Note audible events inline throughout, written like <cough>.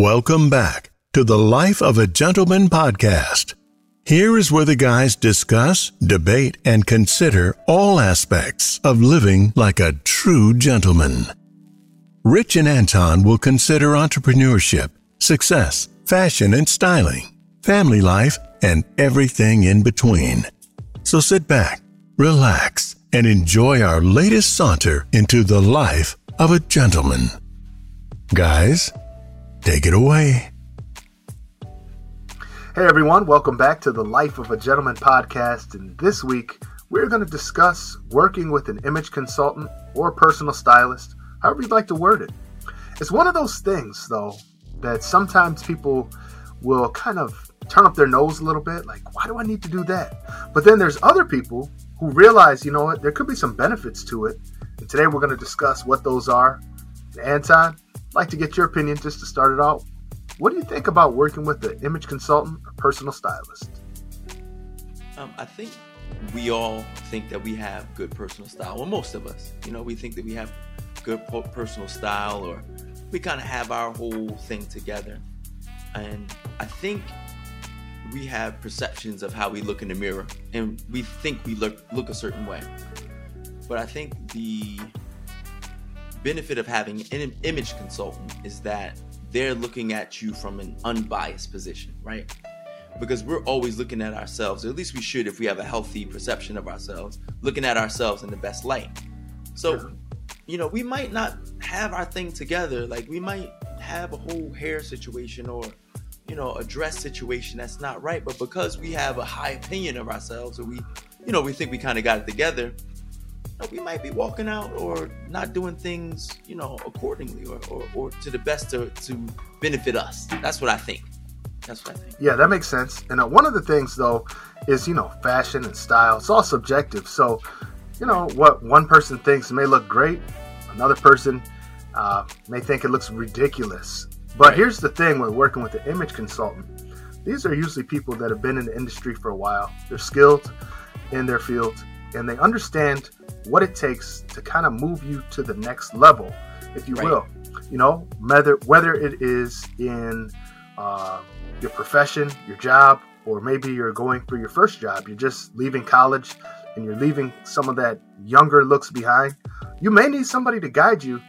Welcome back to the Life of a Gentleman podcast. Here is where the guys discuss, debate, and consider all aspects of living like a true gentleman. Rich and Anton will consider entrepreneurship, success, fashion and styling, family life, and everything in between. So sit back, relax, and enjoy our latest saunter into the life of a gentleman. Guys, take it away. Hey everyone, welcome back to the Life of a Gentleman podcast. And this week, we're going to discuss working with an image consultant or personal stylist, however you'd like to word it. It's one of those things, though, that sometimes people will kind of turn up their nose a little bit, like, why do I need to do that? But then there's other people who realize, you know what, there could be some benefits to it. And today we're going to discuss what those are. And Anton, Like to get your opinion just to start it out. What do you think about working with an image consultant or personal stylist? Um, I think we all think that we have good personal style. Well, most of us, you know, we think that we have good personal style or we kind of have our whole thing together. And I think we have perceptions of how we look in the mirror and we think we look look a certain way. But I think the benefit of having an image consultant is that they're looking at you from an unbiased position, right? Because we're always looking at ourselves, or at least we should if we have a healthy perception of ourselves, looking at ourselves in the best light. So, you know, we might not have our thing together. Like, we might have a whole hair situation or, you know, a dress situation that's not right. But because we have a high opinion of ourselves, or we, you know, we think we kind of got it together, we might be walking out or not doing things, you know, accordingly or, or, or to the best to, to benefit us. That's what I think. That's what I think. Yeah, that makes sense. And uh, one of the things, though, is, you know, fashion and style. It's all subjective. So, you know, what one person thinks may look great, another person uh, may think it looks ridiculous. But right. here's the thing when working with an image consultant these are usually people that have been in the industry for a while, they're skilled in their field, and they understand what it takes to kind of move you to the next level, if you right. will. You know, whether whether it is in uh, your profession, your job, or maybe you're going for your first job, you're just leaving college and you're leaving some of that younger looks behind. You may need somebody to guide you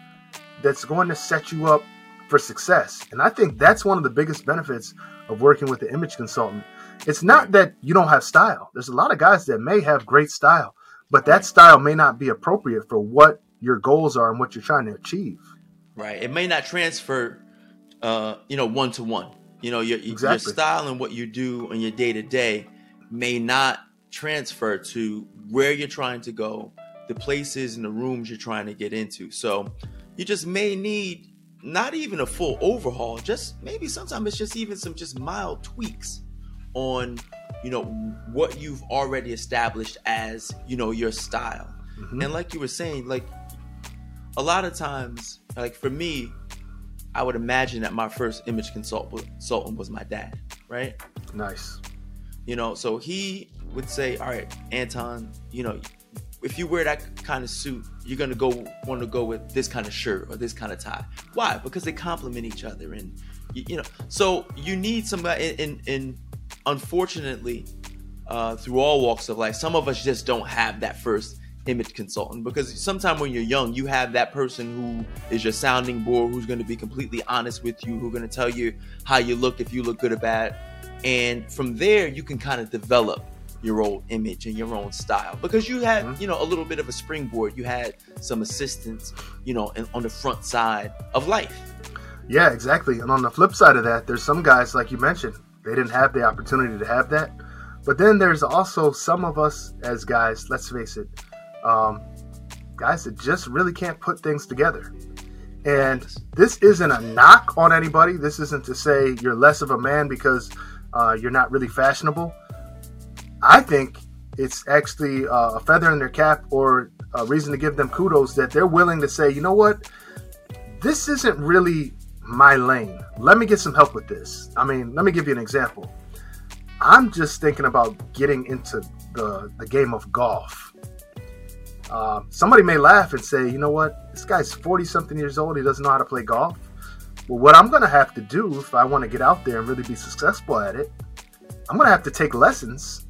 that's going to set you up for success. And I think that's one of the biggest benefits of working with the image consultant. It's not that you don't have style. There's a lot of guys that may have great style, but that style may not be appropriate for what your goals are and what you're trying to achieve. Right. It may not transfer, uh, you know, one to one. You know, your, exactly. your style and what you do in your day to day may not transfer to where you're trying to go, the places and the rooms you're trying to get into. So you just may need not even a full overhaul, just maybe sometimes it's just even some just mild tweaks on you know what you've already established as you know your style. Mm-hmm. and like you were saying like a lot of times like for me i would imagine that my first image consultant was my dad right? Nice. You know so he would say all right anton you know if you wear that kind of suit you're gonna go want to go with this kind of shirt or this kind of tie. Why? Because they complement each other and you, you know so you need somebody in, in, in unfortunately, uh, through all walks of life, some of us just don't have that first image consultant because sometimes when you're young, you have that person who is your sounding board, who's going to be completely honest with you, who's going to tell you how you look, if you look good or bad. And from there, you can kind of develop your own image and your own style because you had, mm-hmm. you know, a little bit of a springboard. You had some assistance, you know, on the front side of life. Yeah, exactly. And on the flip side of that, there's some guys, like you mentioned, they didn't have the opportunity to have that. But then there's also some of us as guys, let's face it, um, guys that just really can't put things together. And this isn't a knock on anybody. This isn't to say you're less of a man because uh, you're not really fashionable. I think it's actually uh, a feather in their cap or a reason to give them kudos that they're willing to say, you know what, this isn't really my lane. Let me get some help with this. I mean, let me give you an example. I'm just thinking about getting into the, the game of golf. Uh, somebody may laugh and say, you know what, this guy's 40 something years old, he doesn't know how to play golf. Well, what I'm going to have to do if I want to get out there and really be successful at it, I'm going to have to take lessons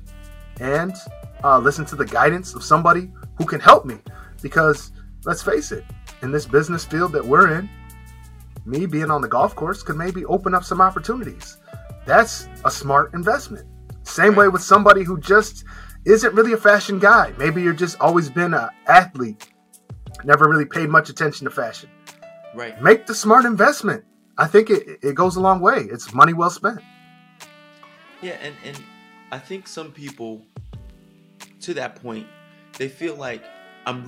and uh, listen to the guidance of somebody who can help me. Because let's face it, in this business field that we're in, me being on the golf course could maybe open up some opportunities. That's a smart investment. Same way with somebody who just isn't really a fashion guy. Maybe you're just always been an athlete, never really paid much attention to fashion. Right. Make the smart investment. I think it, it goes a long way. It's money well spent. Yeah, and, and I think some people to that point, they feel like I'm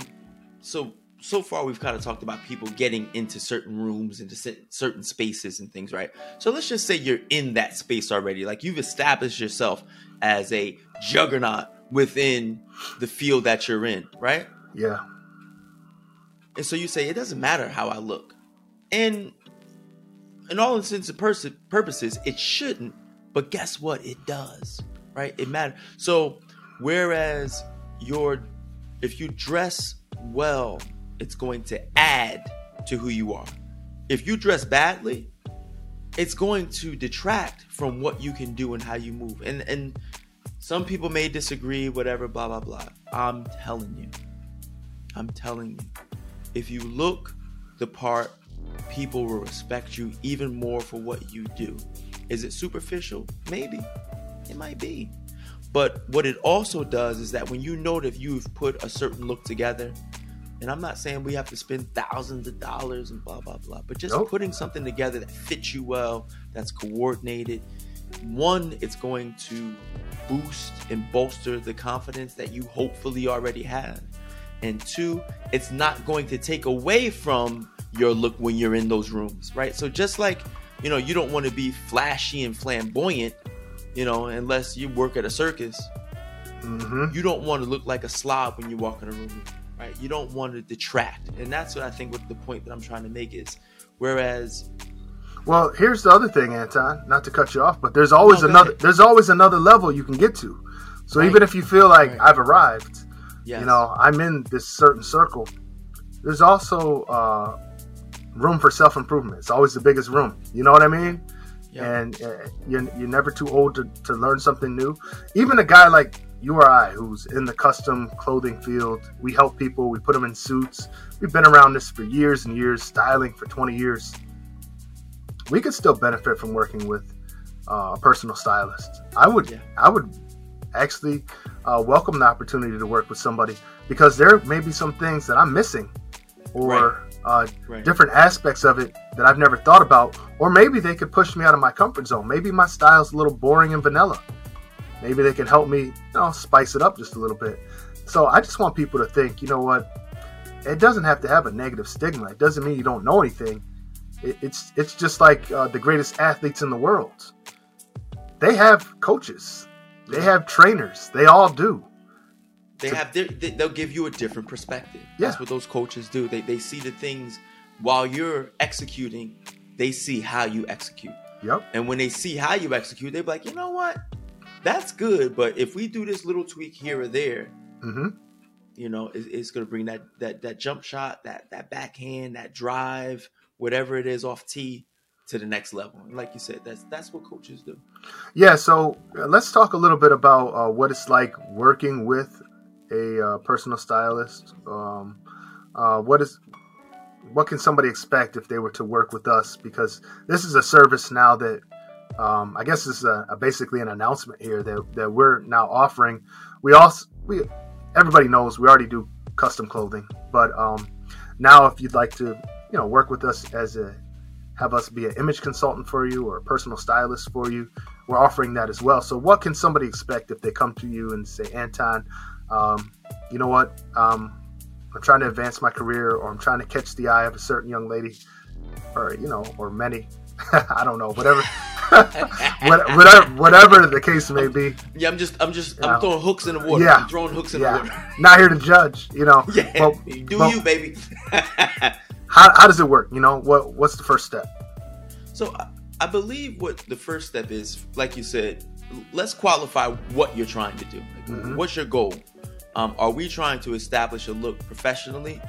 so so far we've kind of talked about people getting into certain rooms into certain spaces and things right? So let's just say you're in that space already like you've established yourself as a juggernaut within the field that you're in right? Yeah. And so you say it doesn't matter how i look. And in all intents and pers- purposes it shouldn't but guess what? It does right? It matters. So whereas your if you dress well it's going to add to who you are. If you dress badly, it's going to detract from what you can do and how you move. And and some people may disagree, whatever, blah blah blah. I'm telling you. I'm telling you. If you look the part, people will respect you even more for what you do. Is it superficial? Maybe. It might be. But what it also does is that when you know that you've put a certain look together, and I'm not saying we have to spend thousands of dollars and blah blah blah, but just nope. putting something together that fits you well, that's coordinated. One, it's going to boost and bolster the confidence that you hopefully already have. And two, it's not going to take away from your look when you're in those rooms, right? So just like, you know, you don't want to be flashy and flamboyant, you know, unless you work at a circus. Mm-hmm. You don't want to look like a slob when you walk in a room? You don't want to detract, and that's what I think. What the point that I'm trying to make is, whereas. Well, here's the other thing, Anton. Not to cut you off, but there's always no, another. Ahead. There's always another level you can get to. So right. even if you feel like right. I've arrived, yes. you know, I'm in this certain circle. There's also uh, room for self improvement. It's always the biggest room. You know what I mean? And uh, you're, you're never too old to, to learn something new. Even a guy like you or I, who's in the custom clothing field, we help people, we put them in suits. We've been around this for years and years, styling for 20 years. We could still benefit from working with uh, a personal stylist. I would, yeah. I would actually uh, welcome the opportunity to work with somebody because there may be some things that I'm missing, or right. Uh, right. different aspects of it that I've never thought about, or maybe they could push me out of my comfort zone. Maybe my style's a little boring and vanilla maybe they can help me, you know, spice it up just a little bit. So I just want people to think, you know what? It doesn't have to have a negative stigma. It doesn't mean you don't know anything. It, it's it's just like uh, the greatest athletes in the world. They have coaches. They have trainers. They all do. They have. They'll give you a different perspective. Yeah. That's what those coaches do. They they see the things while you're executing. They see how you execute. Yep. And when they see how you execute, they're like, you know what? That's good. But if we do this little tweak here or there, mm-hmm. you know, it, it's going to bring that that that jump shot, that that backhand, that drive, whatever it is off tee to the next level. And like you said, that's that's what coaches do. Yeah. So uh, let's talk a little bit about uh, what it's like working with a uh, personal stylist. Um, uh, what is what can somebody expect if they were to work with us? Because this is a service now that um, I guess this is a, a, basically an announcement here that, that we're now offering. We also we everybody knows we already do custom clothing, but um, now if you'd like to you know work with us as a have us be an image consultant for you or a personal stylist for you, we're offering that as well. So what can somebody expect if they come to you and say, Anton, um, you know what? Um, I'm trying to advance my career, or I'm trying to catch the eye of a certain young lady, or you know, or many. <laughs> I don't know, whatever. <laughs> whatever, whatever the case may be. Yeah, I'm just, I'm just, I'm throwing hooks in the water. Yeah, I'm throwing hooks in yeah. the water. <laughs> Not here to judge, you know. Yeah, but, do but, you, baby? <laughs> how, how does it work? You know, what what's the first step? So I, I believe what the first step is, like you said, let's qualify what you're trying to do. Like, mm-hmm. What's your goal? Um, are we trying to establish a look professionally,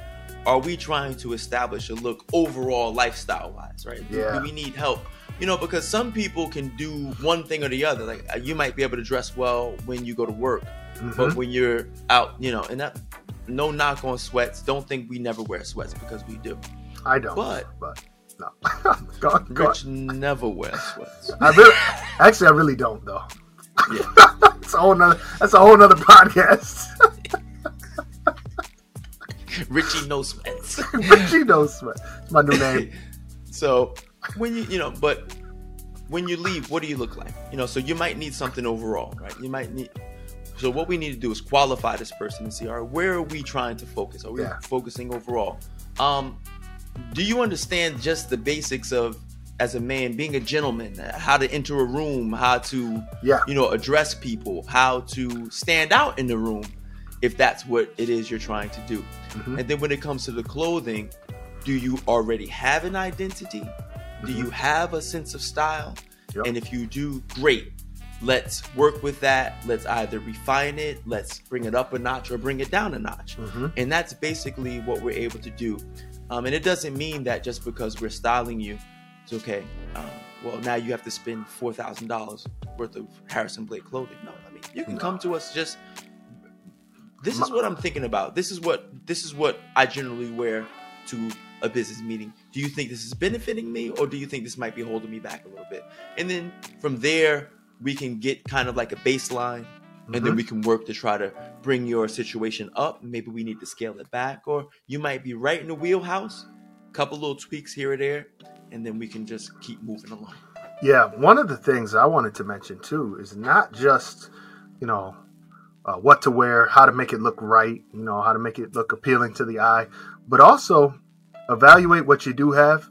are we trying to establish a look overall lifestyle wise, right? Do- Yeah. Do we need help? You know, because some people can do one thing or the other. Like uh, you might be able to dress well when you go to work, Mhm. but when you're out, you know, and that no knock on sweats. Don't think we never wear sweats because we do. I don't. But- but no. <laughs> go, go. Rich never wears sweats. I really, actually, I really don't though. Yeah. <laughs> that's a whole nother. That's a whole nother podcast. Richie no sweats. <laughs> Richie knows sweats. It's my new name. so when you you know, but when you leave, what do you look like? You know, so you might need something overall, right? You might need. So what we need to do is qualify this person and see, all right, where are we trying to focus? Are we Yeah. focusing overall? Um, do you understand just the basics of as a man being a gentleman, how to enter a room, how to Yeah. you know address people, how to stand out in the room, if that's what it is you're trying to do. Mhm. And then when it comes to the clothing, do you already have an identity? Do you have a sense of style? Yep. And if you do, great. Let's work with that. Let's either refine it, let's bring it up a notch, or bring it down a notch. Mhm. And that's basically what we're able to do. Um, and it doesn't mean that just because we're styling you, it's okay. Um, well, now you have to spend four thousand dollars worth of Harrison Blake clothing. No, I mean you can come to us just. This is what I'm thinking about. This is what this is what I generally wear to a business meeting. Do you think this is benefiting me, or do you think this might be holding me back a little bit? And then from there, we can get kind of like a baseline and then Mhm. we can work to try to bring your situation up. Maybe we need to scale it back, or you might be right in the wheelhouse. A couple little tweaks here or there, and then we can just keep moving along. Yeah, one of the things I wanted to mention too is not just, you know, uh, what to wear, how to make it look right, you know, how to make it look appealing to the eye, but also evaluate what you do have.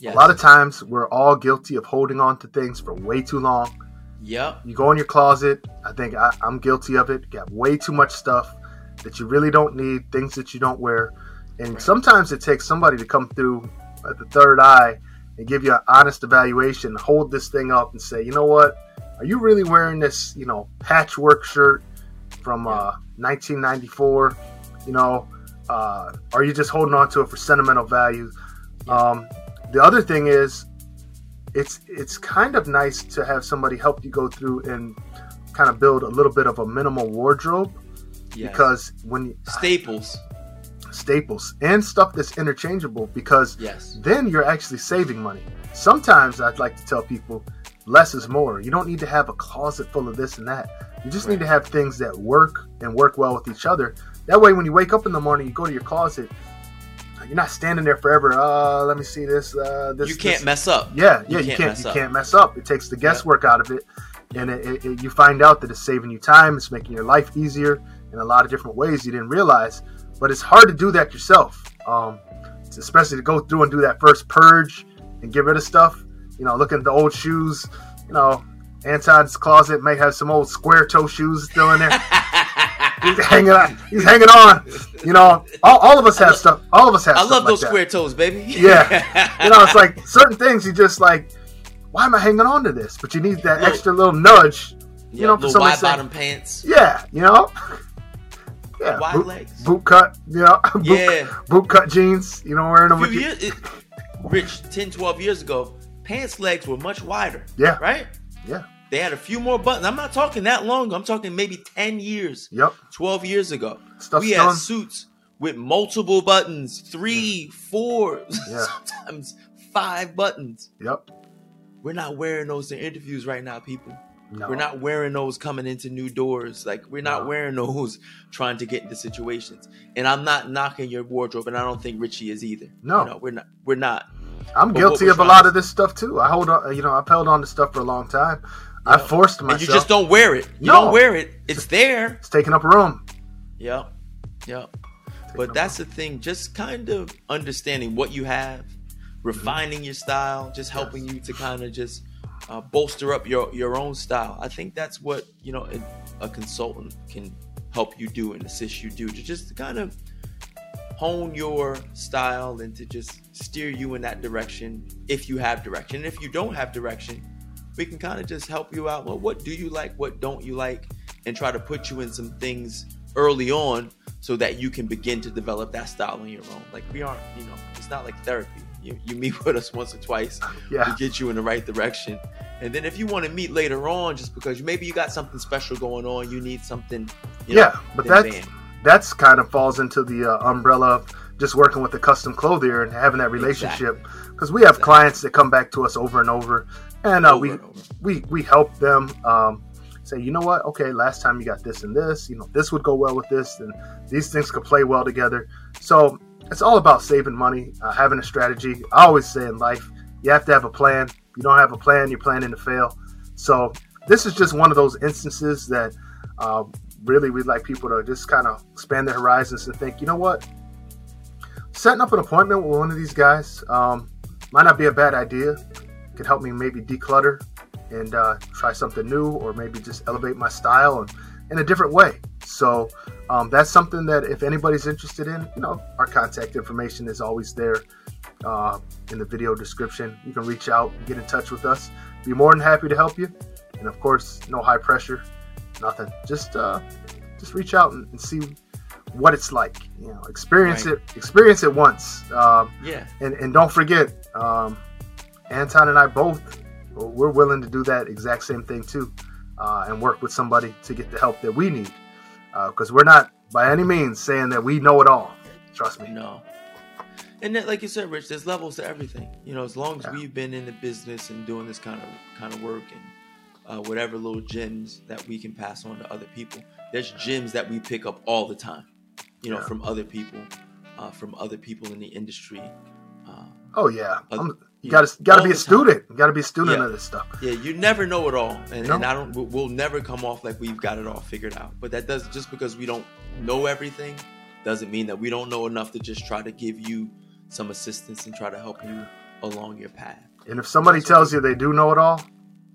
Yes. A lot of times we're all guilty of holding on to things for way too long. Yep. You go in your closet, I think I, I'm guilty of it, got way too much stuff that you really don't need, things that you don't wear. And Right. sometimes it takes somebody to come through at the third eye and give you an honest evaluation, hold this thing up and say, you know what? Are you really wearing this, you know, patchwork shirt from uh, 1994? You know, uh, are you just holding on to it for sentimental value? Um, the other thing is, it's it's kind of nice to have somebody help you go through and kind of build a little bit of a minimal wardrobe Yes. because when you, staples. staples and stuff that's interchangeable because Yes. then you're actually saving money. Sometimes I'd like to tell people less is more. You don't need to have a closet full of this and that. You just need to have things that work and work well with each other. That way, when you wake up in the morning, you go to your closet. You're not standing there forever. Uh, let me see this. Uh, this. You can't this. mess up. Yeah, You yeah, you can't can't. mess You up. can't mess up. It takes the guesswork out of it, and it, it, it- you find out that it's saving you time. It's making your life easier in a lot of different ways you didn't realize. But it's hard to do that yourself, um, especially to go through and do that first purge and get rid of stuff. You know, look at the old shoes. You know, Anton's closet may have some old square toe shoes still in there. <laughs> he's hanging on. He's hanging on. You know, all, all of us have stuff. All of us have. I love those square toes, baby. <laughs> Yeah. you know, it's like <laughs> certain things you just like, why am I hanging on to this? But you need that extra little nudge. you know, for somebody wide saying- bottom pants. Yeah, you know? Yeah. Wide boot, legs. boot cut, you know? <laughs> boot, Yeah. boot cut jeans, you know, wearing them with years, it, Rich, 10, 12 years ago, pants legs were much wider. Yeah. Right? Yeah. They had a few more buttons. I'm not talking that long. I'm talking maybe 10 years, Yep. 12 years ago. Stuff we had in- suits with multiple buttons, three, four, <laughs> Yeah. sometimes five buttons. Yep. We're not wearing those in interviews right now, people. No. We're not wearing those coming into new doors. Like we're not No. wearing those <laughs> trying to get into situations. And I'm not knocking your wardrobe, and I don't think Richie is either. No. you know, we're not. We're not. I'm but guilty of a lot trying of this stuff too. I hold on, you know, I've held on to stuff for a long time. I forced myself. And you just don't wear it. You No. don't wear it. It's there. It's taking up room. Yep. Yep. But that's the thing. Just kind of understanding what you have, refining your style, just helping you to kind of just uh, bolster up your your own style. I think that's what you know a, a consultant can help you do and assist you do to just kind of hone your style and to just steer you in that direction if you have direction. And if you don't have direction, we can kind of just help you out. Well, what do you like? What don't you like? And try to put you in some things early on so that you can begin to develop that style on your own. Like we aren't, you know, it's not like therapy. You, you meet <laughs> with us once or twice <laughs> Yeah. to get you in the right direction. And then if you want to meet later on, just because maybe you got something special going on, you need something. You Yeah, know, but then that's that's kind of falls into the uh, umbrella of just working with the custom clothier and having that relationship because we have Exactly. clients that come back to us over and over and uh, we and we we help them um, say you know what? Okay last time you got this and this you know this would go well with this and these things could play well together. So it's all about saving money uh, having a strategy. I always say in life you have to have a plan. If you don't have a plan you're planning to fail. So this is just one of those instances that uh, really we'd like people to just kind of expand their horizons and think you know what? Setting up an appointment with one of these guys um, might not be a bad idea could help me maybe declutter and uh, try something new or maybe just elevate my style and, in a different way. So um, that's something that if anybody's interested in you know our contact information is always there uh, in the video description. You can reach out and get in touch with us. Be more than happy to help you. And of course no high pressure nothing. Just uh, just reach out and, and see what it's like. You know experience Right. it experience it once. Um, Yeah, and, and don't forget um, anton and i both we're willing to do that exact same thing too uh, and work with somebody to get the help that we need because we're not by any means saying that we know it all trust me no. And that, like you said, Rich, there's levels to everything. You know, as long as Yeah. we've been in the business and doing this kind of kind of work and uh, whatever little gems that we can pass on to other people, there's gems that we pick up all the time. You know, Yeah. from other people, uh, from other people in the industry. Uh, oh yeah Uh, I'm- you yeah, gotta gotta be a student you gotta be a student Yeah. of this stuff Yeah, you never know it all, and, No. and I don't. We'll, we'll never come off like we've got it all figured out. But that does just because we don't know everything doesn't mean that we don't know enough to just try to give you some assistance and try to help you along your path. and if somebody That's tells you they do know it all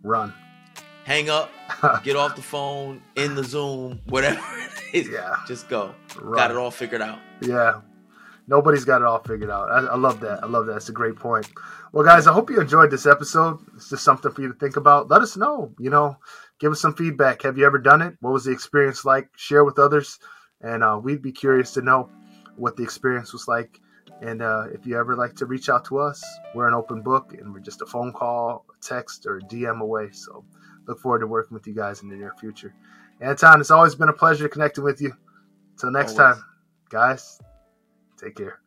run <laughs> Hang up, <laughs> get off the phone, in the Zoom, whatever it is. Yeah. just go. Run. Got it all figured out. Yeah. Nobody's got it all figured out. I, I love that. I love that. It's a great point. Well, guys, I hope you enjoyed this episode. It's just something for you to think about. Let us know. You know, give us some feedback. Have you ever done it? What was the experience like? Share with others. And uh, we'd be curious to know what the experience was like. And uh, if you ever like to reach out to us, we're an open book and we're just a phone call, a text, or DM away. So look forward to working with you guys in the near future. Anton, it's always been a pleasure connecting with you. Until next Always. time, guys, take care.